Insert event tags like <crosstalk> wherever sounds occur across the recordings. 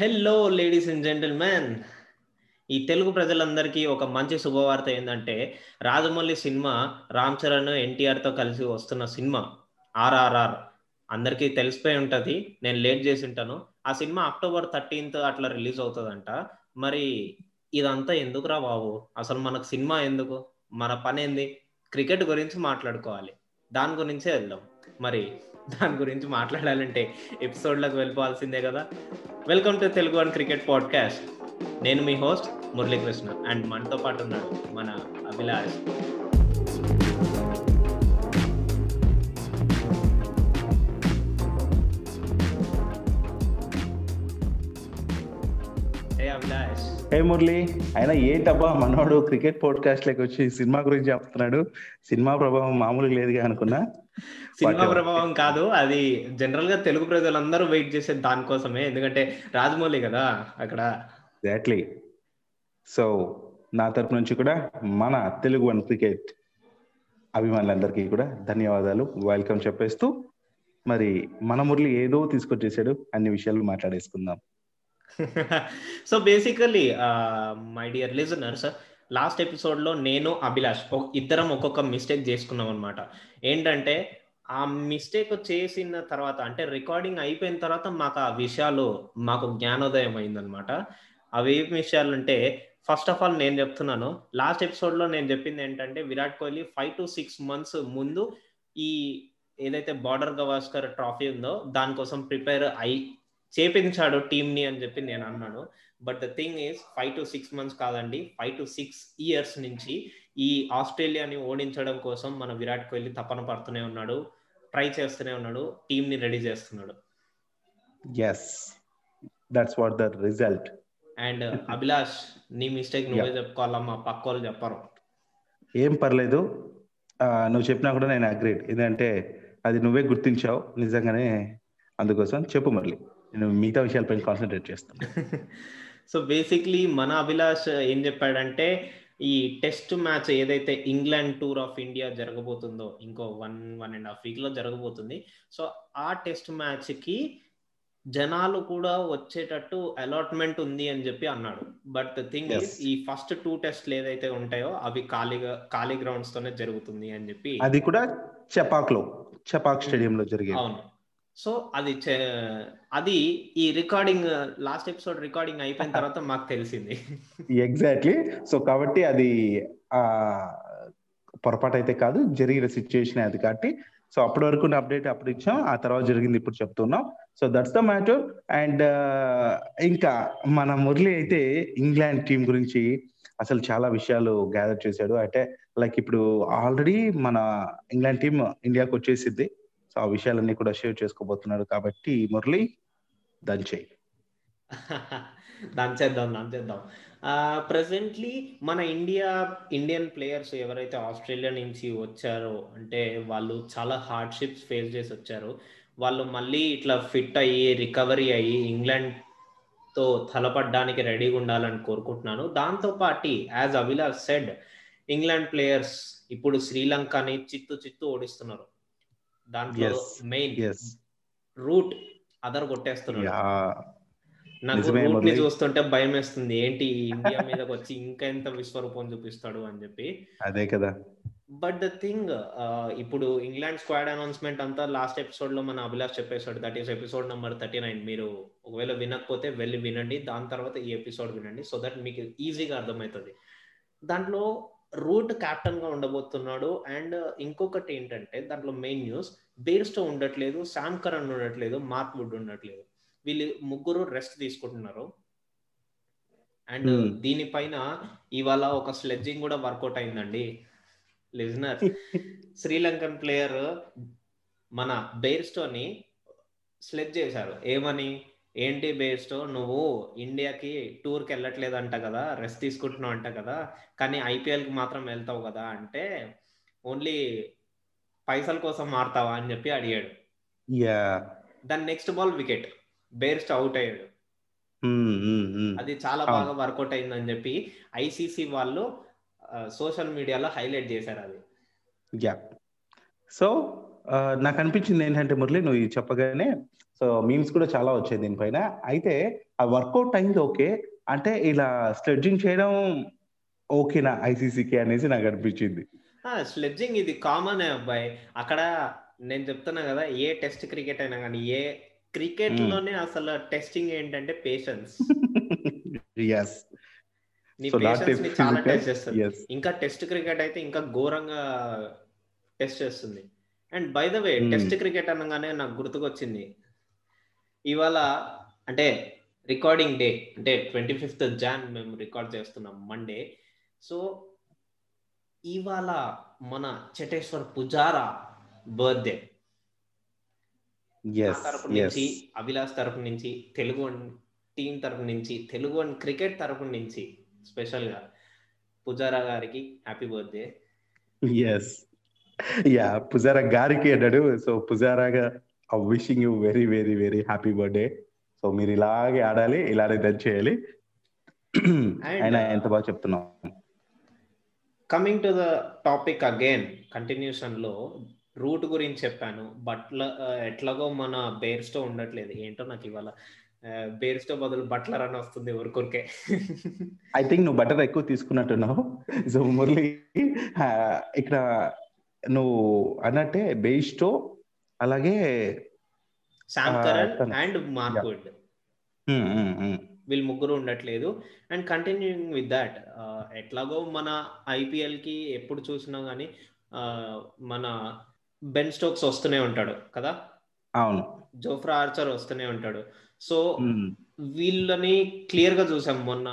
Hello ladies and gentlemen ఈ తెలుగు ప్రజలందరికీ ఒక మంచి శుభవార్త ఏంటంటే రాజమౌళి సినిమా రామ్ చరణ్ ఎన్టీఆర్తో కలిసి వస్తున్న సినిమా ఆర్ఆర్ఆర్. అందరికీ తెలిసిపోయి ఉంటుంది. నేను లేట్ చేసి ఉంటాను. ఆ సినిమా అక్టోబర్ థర్టీన్త్ అట్లా రిలీజ్ అవుతుందంట. మరి ఇదంతా ఎందుకురా బాబు? అసలు మనకు సినిమా ఎందుకు? మన పని ఏంది క్రికెట్ గురించి మాట్లాడుకోవాలి. దాని గురించే వెళ్దాం. మరి దాని గురించి మాట్లాడాలంటే ఎపిసోడ్లకు వెళ్ళిపోవాల్సిందే కదా. Welcome to Telugu one cricket podcast నేను మీ హోస్ట్ మురళీకృష్ణ అండ్ మనతో పాటు ఉన్నాడు మన అభిలాష్. ఏ మురళి. అయినా ఏంటబ్బా మనోడు క్రికెట్ పోడ్కాస్ట్ లకి వచ్చి సినిమా గురించి చెప్తున్నాడు? సినిమా ప్రభావం మామూలుగా లేదుగా అనుకున్నా? సినిమా. ప్రభావం కాదు. అది జనరల్గా తెలుగు ప్రజలందరూ వెయిట్ చేసే దానికోసమే. ఎందుకంటే రాజమౌళి కదా అక్కడ. ఎగ్జాక్ట్లీ సో నా తరపు నుంచి కూడా మన తెలుగు వన్ క్రికెట్ అభిమానులందరికీ కూడా ధన్యవాదాలు. వెల్కమ్ చెప్పేస్తూ. మరి మన మురళి ఏదో తీసుకొచ్చేసాడు. అన్ని విషయాలు మాట్లాడేసుకుందాం. So basically my dear listeners last ఎపిసోడ్లో నేను అభిలాష్ ఇద్దరం ఒక్కొక్క మిస్టేక్ చేసుకున్నాం అనమాట ఏంటంటే ఆ మిస్టేక్ చేసిన తర్వాత అంటే రికార్డింగ్ అయిపోయిన తర్వాత మాకు ఆ విషయాలు మాకు జ్ఞానోదయం అయిందనమాట అవి ఏ విషయాలు అంటే ఫస్ట్ ఆఫ్ ఆల్ నేను చెప్తున్నాను. లాస్ట్ ఎపిసోడ్లో నేను చెప్పింది ఏంటంటే Virat Kohli five to six months ముందు ఈ ఏదైతే బార్డర్ గవాస్కర్ ట్రాఫీ ఉందో దానికోసం ప్రిపేర్ అయి చేపించాడు టీమ్ని అని చెప్పి నేను అన్నాను. But the thing is five to six months కాదండి. ఫైవ్ టు సిక్స్ ఇయర్స్ నుంచి ఈ ఆస్ట్రేలియాని ఓడించడం కోసం మన విరాట్ కోహ్లీ తపన పడుతూనే ఉన్నాడు ట్రై చేస్తూనే ఉన్నాడు టీమ్ని రెడీ చేస్తున్నాడు. Yes that's what the result and Abhilash నీ మిస్టేక్ నువ్వే చెప్పుకోవాలా మా పక్క వాళ్ళు చెప్పరు. ఏం పర్లేదు. నువ్వు చెప్పినా కూడా నేను అగ్రేడ్ ఎందుకంటే అది నువ్వే గుర్తించావు. నిజంగానే అందుకోసం చెప్పు మురళి నేను మిగతా విషయాలపై కాన్సన్ట్రేట్ చేస్తాను సో బేసిక్లీ మన అభిలాష్ ఏం చెప్పాడంటే ఈ టెస్ట్ మ్యాచ్ ఏదైతే ఇంగ్లాండ్ టూర్ ఆఫ్ ఇండియా జరగబోతుందో ఇంకో వన్ వన్ అండ్ హాఫ్ వీక్లో జరగబోతుంది. సో ఆ టెస్ట్ మ్యాచ్కి జనాలు కూడా వచ్చేటట్టు అలాట్మెంట్ ఉంది అని చెప్పి అన్నాడు. బట్ ద థింగ్ ఈ ఫస్ట్ టూ టెస్ట్లు ఏదైతే ఉంటాయో అవి ఖాళీగా ఖాళీ గ్రౌండ్స్ తోనే జరుగుతుంది అని చెప్పి అది కూడా చపాక్లో చపాక్ స్టేడియం లో జరిగేది అవును. సో అది అది ఈ రికార్డింగ్ లాస్ట్ ఎపిసోడ్ రికార్డింగ్ అయిపోయిన <laughs> తర్వాత మాకు తెలిసింది. ఎగ్జాక్ట్లీ సో కాబట్టి అది పొరపాటు అయితే కాదు జరిగిన సిచ్యుయేషన్ అది కాబట్టి. సో అప్పటి వరకు అప్డేట్ అప్పుడు ఇచ్చాం ఆ తర్వాత జరిగింది ఇప్పుడు చెప్తున్నాం. So that's the matter and ఇంకా మన మురళి అయితే ఇంగ్లాండ్ టీం గురించి అసలు చాలా విషయాలు గ్యాదర్ చేశాడు. అంటే లైక్ ఇప్పుడు ఆల్రెడీ మన ఇంగ్లాండ్ టీం ఇండియాకి వచ్చేసింది సో ఆ విషయాలన్నీ కూడా షేర్ చేసుకోబోతున్నాడు కాబట్టి మురళి దంచేయి <laughs> దాని చేద్దాం దాని ప్రెసెంట్లీ మన ఇండియా ఇండియన్ ప్లేయర్స్ ఎవరైతే ఆస్ట్రేలియా నుంచి వచ్చారో అంటే వాళ్ళు చాలా హార్డ్షిప్స్ ఫేస్ చేసి వచ్చారు. వాళ్ళు మళ్ళీ ఇట్లా ఫిట్ అయ్యి రికవరీ అయ్యి ఇంగ్లాండ్తో తలపడడానికి రెడీగా ఉండాలని కోరుకుంటున్నాను. దాంతో పాటు as Avila said England players ఇప్పుడు శ్రీలంకని చిత్తు చిత్తు ఓడిస్తున్నారు. దాంట్లో. మెయిన్ రూట్ అదర్ కొట్టేస్తున్నాడు. నాకు రూట్ని. చూస్తుంటే భయం వేస్తుంది ఏంటి ఇండియా మీదకి వచ్చి ఇంకా ఎంత విశ్వరూపం చూపిస్తాడు అని చెప్పి. అదే కదా. బట్ ద థింగ్ ఇప్పుడు ఇంగ్లాండ్ స్క్వాడ్ అనౌన్స్మెంట్ అంతా లాస్ట్ ఎపిసోడ్లో మన అభిలాష్ చెప్పేశాడు. That is episode number thirty nine మీరు ఒకవేళ వినకపోతే వెళ్ళి వినండి. దాని తర్వాత ఈ ఎపిసోడ్ వినండి. సో దట్ మీకు ఈజీగా అర్థమవుతుంది. దాంట్లో రూట్ కెప్టెన్గా ఉండబోతున్నాడు. అండ్ ఇంకొకటి ఏంటంటే దాంట్లో మెయిన్ న్యూస్ బేర్స్టో ఉండట్లేదు శామ్ కరణ్ ఉండట్లేదు మార్క్ వుడ్ ఉండట్లేదు. వీళ్ళు ముగ్గురు రెస్ట్ తీసుకుంటున్నారు. అండ్. దీనిపైన ఇవాళ ఒక స్లెడ్జింగ్ కూడా వర్కౌట్ అయిందండి. లిజనర్ శ్రీలంకన్ ప్లేయర్ మన బేర్స్టోని స్లెడ్జ్ చేశారు. ఏమని? ఏంటి బేర్స్టో నువ్వు ఇండియాకి టూర్కి వెళ్ళట్లేదంట కదా రెస్ట్ తీసుకుంటున్నావు అంట కదా కానీ ఐపీఎల్కి మాత్రం వెళ్తావు కదా అంటే ఓన్లీ పైసల కోసం మారుతావా అని చెప్పి అడిగాడు. యా దాని next ball wicket Bairstow out అయ్యాడు. అది చాలా. బాగా వర్కౌట్ అయిందని చెప్పి ఐసీసీ వాళ్ళు సోషల్ మీడియాలో హైలైట్ చేశారు అది. యా సో నాకు అనిపించింది ఏంటంటే మురళి నువ్వు చెప్పగానే సో మీమ్స్ కూడా చాలా వచ్చాయి దీనిపైన. అయితే ఆ వర్కౌట్ అయింది ఓకే. అంటే ఇలా స్లెడ్జింగ్ చేయడం ఓకేనా ఐసీసీకి అనేసి నాకు అనిపించింది. స్లెడ్జింగ్ ఇది కామన్ అబ్బాయి. అక్కడ నేను చెప్తున్నా కదా ఏ టెస్ట్ క్రికెట్ అయినా కానీ ఏ క్రికెట్లోనే అసలు టెస్టింగ్ ఏంటంటే పేషెన్స్ <laughs> నీ ని చాలా టెస్ట్ చేస్తుంది. ఇంకా టెస్ట్ క్రికెట్ అయితే ఇంకా ఘోరంగా టెస్ట్ చేస్తుంది. And by the way. Test cricket అనగానే నాకు గుర్తుకొచ్చింది. ఇవాళ అంటే రికార్డింగ్ డే అంటే ట్వంటీ ఫిఫ్త్ జాన్ మేము రికార్డ్ చేస్తున్నాం మండే సో ఇవాళ మన చటేశ్వర్ పుజారా బర్త్డే తరపు నుంచి అభిలాష్ తరపు నుంచి తెలుగు టీం తరపు నుంచి తెలుగు అండ్ క్రికెట్ తరపు నుంచి స్పెషల్గా పుజారా గారికి happy birthday yes yeah Pujara గారికి అన్నాడు. So పుజారాగా wishing you very very very happy birthday so మీరు ఇలాగే ఆడాలి ఇలాగే రన్ చేయాలి. ఆయన ఎంత బాగా చెప్తున్నాం coming to the topic again కంటిన్యూషన్లో Root గురించి చెప్పాను. బట్ల ఎట్లాగో మన బేర్స్టో ఉండట్లేదు. ఏంటో నాకు ఇవాళ బేర్స్టో బదులు బట్లర్ అని వస్తుంది ఊరికొరికే. ఐ థింక్ నువ్వు బటర్ ఎక్కువ తీసుకున్నట్టున్నావు. సో మురళి ఇక్కడ నువ్వు అన్నట్టే బేస్టో అలాగే శామ్ కరణ్ తను. And Mark Wood um, um, um. వీళ్ళు ముగ్గురు ఉండట్లేదు. అండ్ కంటిన్యూయింగ్ విత్ దాట్ ఎట్లాగో మన ఐపీఎల్కి ఎప్పుడు చూసినా గానీ మన బెన్ స్టోక్స్ వస్తూనే ఉంటాడు కదా? అవును. జోఫ్రా ఆర్చర్ వస్తూనే ఉంటాడు. సో వీళ్ళని క్లియర్గా చూసాం. మొన్న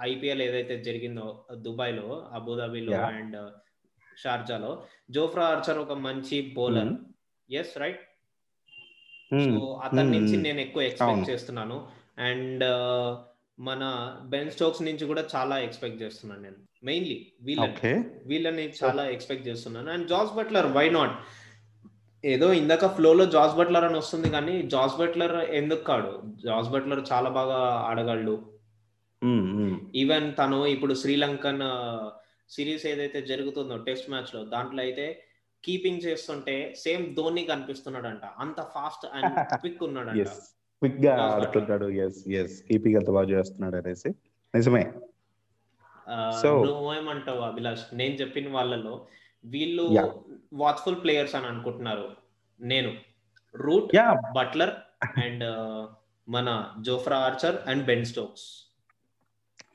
ఐపీఎల్ ఏదైతే జరిగిందో దుబాయ్లో అబుదాబిలో. అండ్ షార్జాలో జోఫ్రా ఆర్చర్ ఒక మంచి బౌలర్. ఎస్ రైట్ సో అతని నుంచి ఉమ్, నేను ఎక్కువ ఎక్స్పెక్ట్. చేస్తున్నాను. అండ్ మన బెన్ స్టోక్స్ నుంచి కూడా చాలా ఎక్స్పెక్ట్ చేస్తున్నాను నేను. మెయిన్లీ వీళ్ళని. వీళ్ళని చాలా ఎక్స్పెక్ట్ చేస్తున్నాను. And Jos Buttler why not ఏదో ఇందాక ఫ్లోలో జాస్ బట్లర్ అని వస్తుంది కానీ జాస్ బట్లర్ ఎందుకు కాడు? జాస్ బట్లర్ చాలా బాగా ఆడగలడు. ఉమ్, ఉమ్. ఈవెన్ తను ఇప్పుడు శ్రీలంకన్ సిరీస్ ఏదైతే జరుగుతుందో టెస్ట్ మ్యాచ్లో దాంట్లో అయితే కీపింగ్ చేస్తుంటే సేమ్ ధోని కనిపిస్తున్నాడంట. అంత ఫాస్ట్ అండ్ క్విక్ ఉన్నాడంట. ఎస్ క్విక్గా ఆడుతుంటాడు. ఎస్ ఎస్ కీపింగ్ అంత బాగా చేస్తున్నాడు అనేసి. నిజమే. So- నువ్వేమంటావు అభిలాష్? నేను చెప్పిన వాళ్ళలో వీళ్ళు. వాచ్ఫుల్ ప్లేయర్స్ అని అనుకుంటున్నారు. నేను. రూట్ బట్లర్ అండ్ మన Jofra Archer and Ben Stokes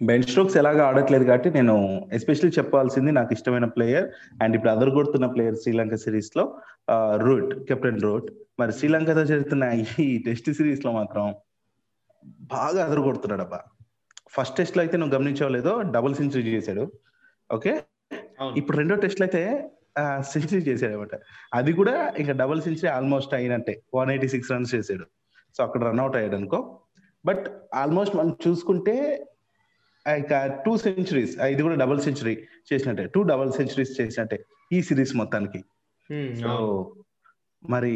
Ben Strokes ఎలాగా ఆడట్లేదు కాబట్టి నేను ఎస్పెషల్లీ చెప్పాల్సింది నాకు ఇష్టమైన ప్లేయర్ అండ్ ఇప్పుడు అదర్ కొడుతున్న ప్లేయర్ శ్రీలంక సిరీస్లో రూట్ కెప్టెన్ రూట్ మరి శ్రీలంకతో జరుగుతున్న ఈ టెస్ట్ సిరీస్లో మాత్రం బాగా అదరు కొడుతున్నాడు అబ్బా ఫస్ట్ టెస్ట్లో అయితే నువ్వు గమనించావు లేదో డబుల్ సెంచరీ చేశాడు. ఓకే ఇప్పుడు రెండో టెస్ట్లో అయితే సెంచరీ చేశాడు అనమాట అది కూడా ఇంకా డబుల్ సెంచరీ ఆల్మోస్ట్ అయినట్టే. వన్ ఎయిటీ సిక్స్ రన్స్ చేశాడు. సో అక్కడ రన్అట్ అయ్యాడు అనుకో బట్ ఆల్మోస్ట్ మనం చూసుకుంటే ఇక టూ సెంచరీస్ ఇది కూడా డబుల్ సెంచరీ చేసినట్టే. టూ డబుల్ సెంచరీస్ చేసినట్టే ఈ సిరీస్ మొత్తానికి. Hmm, సో అవును. మరి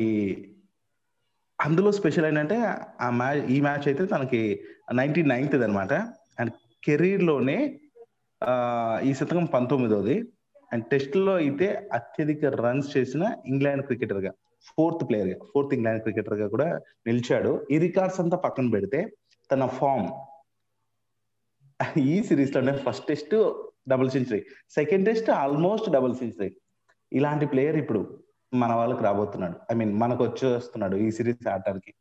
అందులో స్పెషల్ ఏంటంటే ఆ మ్యాచ్ ఈ మ్యాచ్ అయితే తనకి నైన్టీ నైన్త్ అనమాట అండ్ కెరీర్లోనే ఈ శతకం పంతొమ్మిదోది. అండ్ టెస్ట్లో అయితే అత్యధిక రన్స్ చేసిన ఇంగ్లాండ్ క్రికెటర్గా ఫోర్త్ ప్లేయర్గా ఫోర్త్ ఇంగ్లాండ్ క్రికెటర్గా కూడా నిలిచాడు. ఈ రికార్డ్స్ అంతా పక్కన పెడితే తన ఫామ్ ఈ సిరీస్లోనే first test double century second test almost double century. ఇలాంటి ప్లేయర్ ఇప్పుడు మన వాళ్ళకి రాబోతున్నాడు. ఐ మీన్ మనకు వచ్చి వస్తున్నాడు ఈ సిరీస్ ఆడటానికి.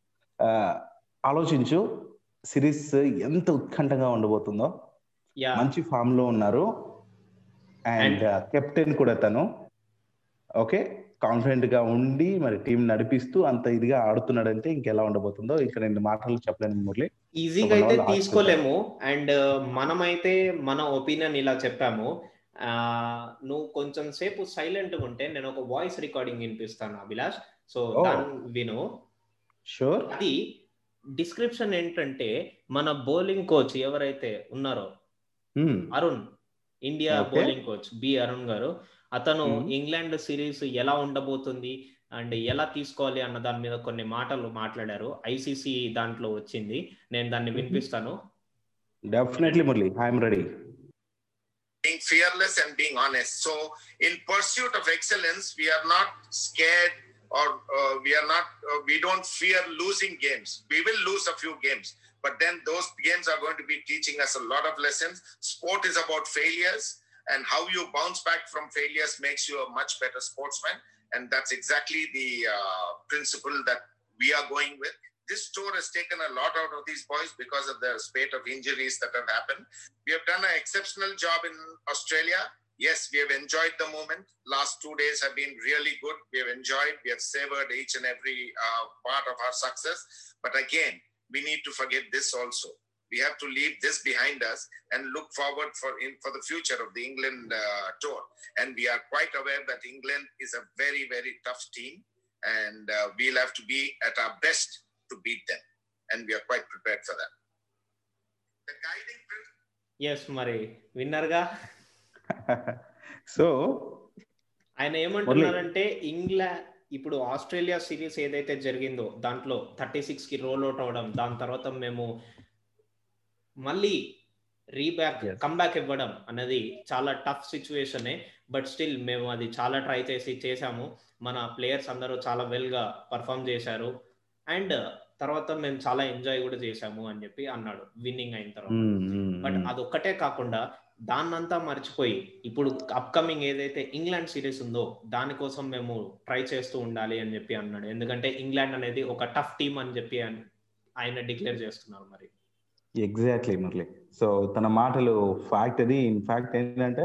ఆలోచించు సిరీస్ ఎంత ఉత్కంఠగా ఉండబోతుందో. మంచి ఫామ్లో ఉన్నారు. అండ్ కెప్టెన్ కూడా తను. ఓకే? కాన్ఫిడెంట్గా ఉండి మరి టీం నడిపిస్తూ అంత ఇదిగా ఆడుతున్నాడంటే ఇంకెలా ఉండబోతుందో. ఇంకా రెండు మాటలు చెప్పలేను మురళి. ఈజీగా అయితే తీసుకోలేము. అండ్ మనమైతే మన ఒపీనియన్ ఇలా చెప్పాము. నువ్వు కొంచెం సేపు సైలెంట్గా ఉంటే నేను ఒక వాయిస్ రికార్డింగ్ వినిపిస్తాను అభిలాష్. సో విను. షూర్. అది డిస్క్రిప్షన్ ఏంటంటే మన బౌలింగ్ కోచ్ ఎవరైతే ఉన్నారో Arun India. Bowling coach B Arun గారు అతను. ఇంగ్లాండ్ సిరీస్ ఎలా ఉండబోతుంది అండ్ ఎలా తీసుకోవాలి అన్న దాని మీద కొన్ని మాటలు మాట్లాడారు ఐసీసీ దాంట్లో వచ్చింది నేను దాన్ని Mhm. వినిపిస్తాను definitely Murali I'm ready being fearless and being honest. So, in pursuit of excellence, we are not scared or uh, we are not, uh, we don't fear losing games. We will lose a few games, but then those games are going to be teaching us a lot of lessons. Sport is about failures, and how you bounce back from failures makes you a much better sportsman. And that's exactly the uh, principle that we are going with. This tour has taken a lot out of these boys because of the spate of injuries that have happened. We have done an exceptional job in Australia. Yes, we have enjoyed the moment. Last two days have been really good. We have enjoyed, we have savored each and every uh, part of our success. But again, we need to forget this also. We have to leave this behind us and look forward for in, for the future of the England uh, tour. And we are quite aware that England is a very very tough team, and uh, we'll have to be at our best to beat them. And we are quite prepared for that. The guiding principle. Yes మరి విన్నర్గా so ఆయన ఏమంటున్నారంటే ఇంగ్లా ఇప్పుడు Australia series ఏదైతే జరిగిందో దాంట్లో thirty సిక్స్కి role out అవడం దాని తర్వాత మేము మళ్ళీ రీబ్యాక్. కమ్బ్యాక్ ఇవ్వడం అనేది చాలా టఫ్ సిచ్యువేషనే బట్ స్టిల్ మేము అది చాలా ట్రై చేసి చేశాము. మన ప్లేయర్స్ అందరూ చాలా వెల్గా పర్ఫామ్ చేశారు. అండ్ తర్వాత మేము చాలా ఎంజాయ్ కూడా చేశాము అని చెప్పి అన్నాడు. విన్నింగ్ అయిన తర్వాత. బట్ అదొక్కటే కాకుండా దాన్నంతా మర్చిపోయి ఇప్పుడు అప్కమింగ్ ఏదైతే ఇంగ్లాండ్ సిరీస్ ఉందో దానికోసం మేము ట్రై చేస్తూ ఉండాలి అని చెప్పి అన్నాడు. ఎందుకంటే ఇంగ్లాండ్ అనేది ఒక టఫ్ టీమ్ అని చెప్పి ఆయన డిక్లేర్ చేస్తున్నారు మరి. ఎగ్జాక్ట్లీ మురళి సో తన మాటలు ఫ్యాక్ట్ అది. ఇన్ ఫ్యాక్ట్ ఏంటంటే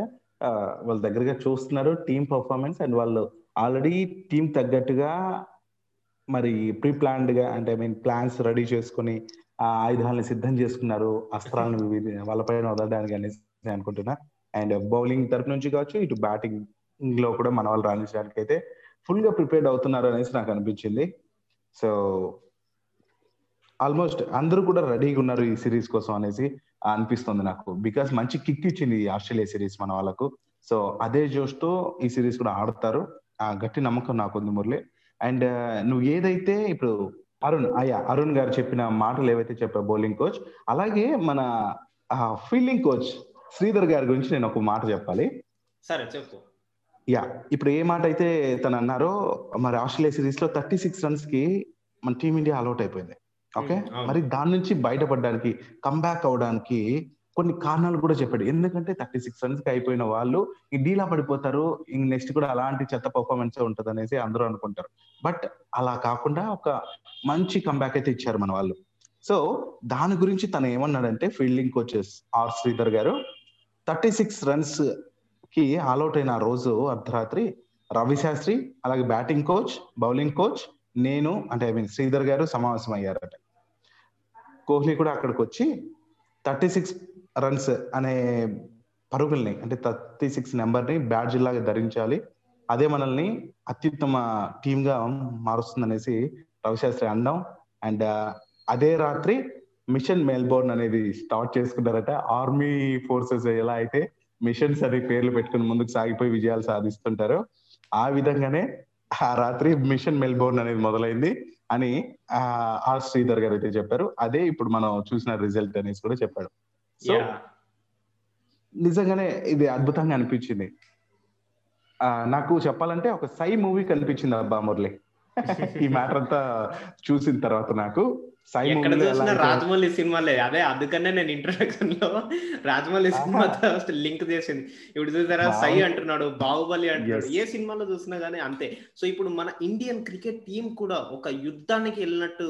వాళ్ళ దగ్గరగా చూస్తున్నారు టీమ్ పర్ఫార్మెన్స్ అండ్ వాళ్ళు ఆల్రెడీ టీం తగ్గట్టుగా మరి ప్రీ ప్లాన్డ్గా అంటే ఐ మీన్ ప్లాన్స్ రెడీ చేసుకుని ఆ ఆయుధాలను సిద్ధం చేసుకున్నారు. అస్త్రాలను <laughs> వాళ్ళపైన వదలడానికి అనేసి నేను అనుకుంటున్నా. అండ్ బౌలింగ్ తరపు నుంచి కావచ్చు ఇటు బ్యాటింగ్లో కూడా మన వాళ్ళు రాణించడానికి అయితే ఫుల్గా ప్రిపేర్డ్ అవుతున్నారు అనేసి నాకు అనిపించింది. సో ఆల్మోస్ట్ అందరూ కూడా రెడీగా ఉన్నారు ఈ సిరీస్ కోసం అనేసి అనిపిస్తుంది నాకు. బికాస్ మంచి కిక్ ఇచ్చింది ఈ ఆస్ట్రేలియా సిరీస్ మన వాళ్ళకు. సో అదే జోష్తో ఈ సిరీస్ కూడా ఆడతారు. ఆ గట్టి నమ్మకం నాకు ఉంది మురళి. అండ్ నువ్వు ఏదైతే ఇప్పుడు అరుణ్ అయ్యా అరుణ్ గారు చెప్పిన మాటలు ఏవైతే చెప్పా బౌలింగ్ కోచ్ అలాగే మన ఫీల్డింగ్ కోచ్ శ్రీధర్ గారి గురించి నేను ఒక మాట చెప్పాలి. సరే చెప్పు. యా ఇప్పుడు ఏ మాట అయితే తను అన్నారో మరి ఆస్ట్రేలియా సిరీస్లో థర్టీ సిక్స్ రన్స్కి మన టీమిండియా అలౌట్ అయిపోయింది. ఓకే. మరి దాని నుంచి బయటపడడానికి కంబ్యాక్ అవడానికి కొన్ని కారణాలు కూడా చెప్పాడు. ఎందుకంటే థర్టీ సిక్స్ రన్స్కి అయిపోయిన వాళ్ళు ఈ డీలా పడిపోతారు ఇంక నెక్స్ట్ కూడా అలాంటి చెత్త పర్ఫార్మెన్స్ ఉంటది అనేసి అందరూ అనుకుంటారు. బట్ అలా కాకుండా ఒక మంచి కంబ్యాక్ అయితే ఇచ్చారు మన వాళ్ళు. సో దాని గురించి తను ఏమన్నాడంటే fielding coaches R Sridhar garu thirty six రన్స్కి all out అయిన ఆ రోజు అర్ధరాత్రి రవి శాస్త్రి అలాగే బ్యాటింగ్ కోచ్ బౌలింగ్ కోచ్ నేను అంటే ఐ మీన్ శ్రీధర్ గారు సమావేశం అయ్యారట కోహ్లీ కూడా అక్కడికి వచ్చి థర్టీ సిక్స్ రన్స్ అనే పరుగుల్ని అంటే థర్టీ సిక్స్ నెంబర్ని బ్యాడ్జ్ లాగా ధరించాలి. అదే మనల్ని అత్యుత్తమ టీంగా మారుస్తుంది మారుస్తుందనేసి రవిశాస్త్రి అనడం అండ్ అదే రాత్రి మిషన్ మెల్బోర్న్ అనేది స్టార్ట్ చేసుకున్నారట. ఆర్మీ ఫోర్సెస్ ఎలా అయితే మిషన్స్ అనే పేర్లు పెట్టుకుని ముందుకు సాగిపోయి విజయాలు సాధిస్తుంటారో ఆ విధంగానే ఆ రాత్రి మిషన్ మెల్బోర్న్ అనేది మొదలైంది. అని ఆ ఆర్ శ్రీధర్ గారు అయితే చెప్పారు. అదే ఇప్పుడు మనం చూసిన రిజల్ట్ అనేసి కూడా చెప్పాడు. సో నిజంగానే ఇది అద్భుతంగా అనిపించింది. ఆ నాకు చెప్పాలంటే ఒక సై మూవీ కనిపించింది అబ్బా మురళి. ఈ మ్యాటర్ అంతా చూసిన తర్వాత నాకు. ఎక్కడ చూసినా రాజమౌళి సినిమాలే. అదే అందుకనే నేను ఇంట్రొడక్షన్లో రాజమౌళి సినిమాతో లింక్ చేసింది. ఇప్పుడు చూసారా సై అంటున్నాడు బాహుబలి అంటున్నాడు. ఏ సినిమాలో చూసినా గానీ అంతే. సో ఇప్పుడు మన ఇండియన్ క్రికెట్ టీం కూడా ఒక యుద్ధానికి వెళ్ళినట్టు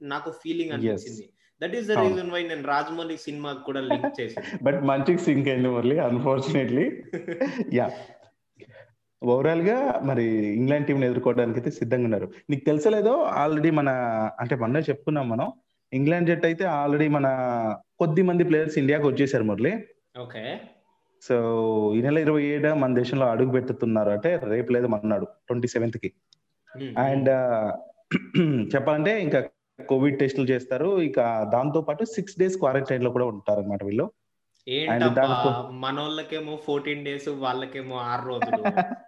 నాకు ఫీలింగ్ అనిపించింది. That is the. Reason why నేను రాజమౌళి సినిమా కూడా లింక్ చేసింది. <laughs> బట్ మంచిగా సింక్ అయింది మురళి అన్ఫార్చునేట్లీ యా <laughs> ఓవరాల్గా మరి ఇంగ్లాండ్ టీం ఎదుర్కోవడానికి అయితే సిద్ధంగా ఉన్నారు. నీకు తెలుసలేదో ఆల్రెడీ మన అంటే మొన్న చెప్పుకున్నాం మనం ఇంగ్లాండ్ జట్ అయితే ఆల్రెడీ మన కొద్ది మంది ప్లేయర్స్ ఇండియాకి వచ్చేసారు మురళి. ఓకే. సో ఈ నెల ఇరవై ఏడు మన దేశంలో అడుగు పెట్టుతున్నారు అంటే రేపు లేదు మన్నాడు ట్వంటీ సెవెంత్కి అండ్ చెప్పాలంటే ఇంకా కోవిడ్ టెస్టులు చేస్తారు. ఇక దాంతో పాటు సిక్స్ డేస్ క్వారంటైన్లో కూడా ఉంటారు అనమాట వీళ్ళు మనోళ్ళకేమో ఫోర్టీన్ డేస్ వాళ్ళకేమో ఆరు రోజులు. <laughs>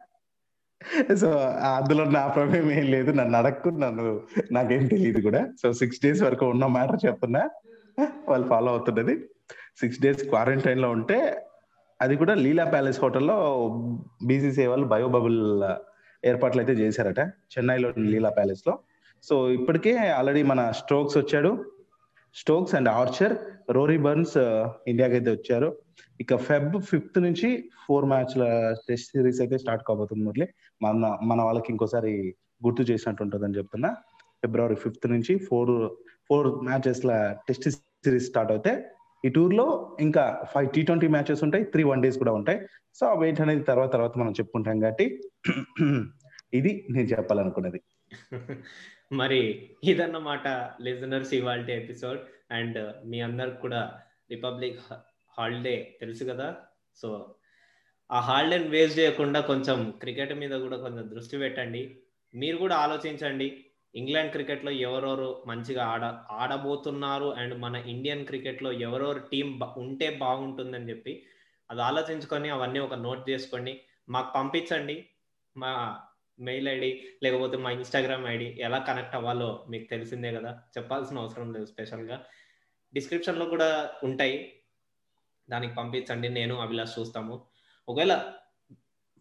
<laughs> సో అందులో నా ప్రమేయం ఏం లేదు. నన్ను అడక్కు నన్ను నాకేం తెలియదు కూడా. సో సిక్స్ డేస్ వరకు ఉన్న మ్యాటర్ చెప్తున్నా. వాళ్ళు ఫాలో అవుతున్నది. సిక్స్ డేస్ క్వారంటైన్లో ఉంటే అది కూడా లీలా ప్యాలెస్ హోటల్లో బీసీసీ వాళ్ళు బయోబబుల్ ఏర్పాట్లు అయితే చేశారట చెన్నైలో లీలా ప్యాలెస్లో సో ఇప్పటికే ఆల్రెడీ మన స్ట్రోక్స్ వచ్చాడు. Stokes and Archer. Rory Burns ఇండియాకి అయితే వచ్చారు. ఇక ఫెబ్ ఫిఫ్త్ నుంచి ఫోర్ మ్యాచ్ల టెస్ట్ సిరీస్ అయితే స్టార్ట్ కాబోతుంది మురళి. మన మన వాళ్ళకి ఇంకోసారి గుర్తు చేసినట్టు ఉంటుందని చెప్తున్నా. ఫిబ్రవరి ఫిఫ్త్ నుంచి four four matches test series start అవుతాయి ఈ టూర్లో ఇంకా ఫైవ్ టీ ట్వంటీ మ్యాచెస్ ఉంటాయి త్రీ వన్ డేస్ కూడా ఉంటాయి. సో ఆ వెయిట్ అనేది తర్వాత తర్వాత మనం చెప్పుకుంటాం కాబట్టి ఇది నేను చెప్పాలనుకున్నది. <laughs> మరి ఇదన్నమాట లిజనర్స్ ఇవాళ ఎపిసోడ్ అండ్ మీ అందరికి కూడా రిపబ్లిక్ హాలిడే తెలుసు కదా? సో ఆ హాలిడేని వేస్ట్ చేయకుండా కొంచెం క్రికెట్ మీద కూడా కొంచెం దృష్టి పెట్టండి. మీరు కూడా ఆలోచించండి. ఇంగ్లాండ్ క్రికెట్లో ఎవరెవరు మంచిగా ఆడ ఆడబోతున్నారు? అండ్ మన ఇండియన్ క్రికెట్లో ఎవరెవరు టీం ఉంటే బాగుంటుందని చెప్పి అది ఆలోచించుకొని అవన్నీ ఒక నోట్ చేసుకోండి. మాకు పంపించండి. మా మెయిల్ ఐడి లేకపోతే మా ఇన్స్టాగ్రామ్ ఐడి ఎలా కనెక్ట్ అవ్వాలో మీకు తెలిసిందే కదా. చెప్పాల్సిన అవసరం లేదు స్పెషల్గా. డిస్క్రిప్షన్లో కూడా ఉంటాయి. దానికి పంపించండి నేను అభిలాష్ చూస్తాము. ఒకవేళ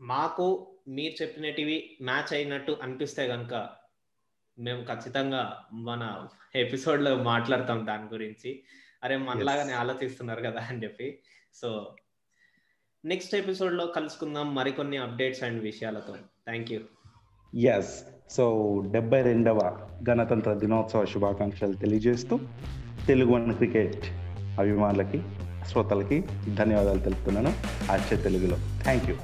మాకు మీరు చెప్పినటివి మ్యాచ్ అయినట్టు అనిపిస్తే కనుక మేము ఖచ్చితంగా మన ఎపిసోడ్లో మాట్లాడతాం దాని గురించి. అరే మనలాగానే ఆలోచిస్తున్నారు కదా అని చెప్పి. సో నెక్స్ట్ ఎపిసోడ్లో కలుసుకుందాం. మరికొన్ని అప్డేట్స్ అండ్ విషయాలతో. థ్యాంక్ యూ ఎస్ సో డెబ్బై రెండవ గణతంత్ర దినోత్సవ శుభాకాంక్షలు తెలియజేస్తూ తెలుగు వన్ క్రికెట్ అభిమానులకి శ్రోతలకి ధన్యవాదాలు తెలుపుతున్నాను. ఆర్చే తెలుగులో. Thank you